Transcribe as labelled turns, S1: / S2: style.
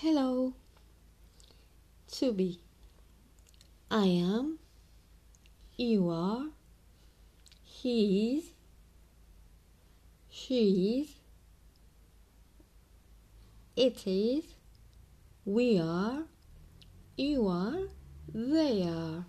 S1: Hello. To be. I am. You are. He's. She's. It is. We are. You are. They are.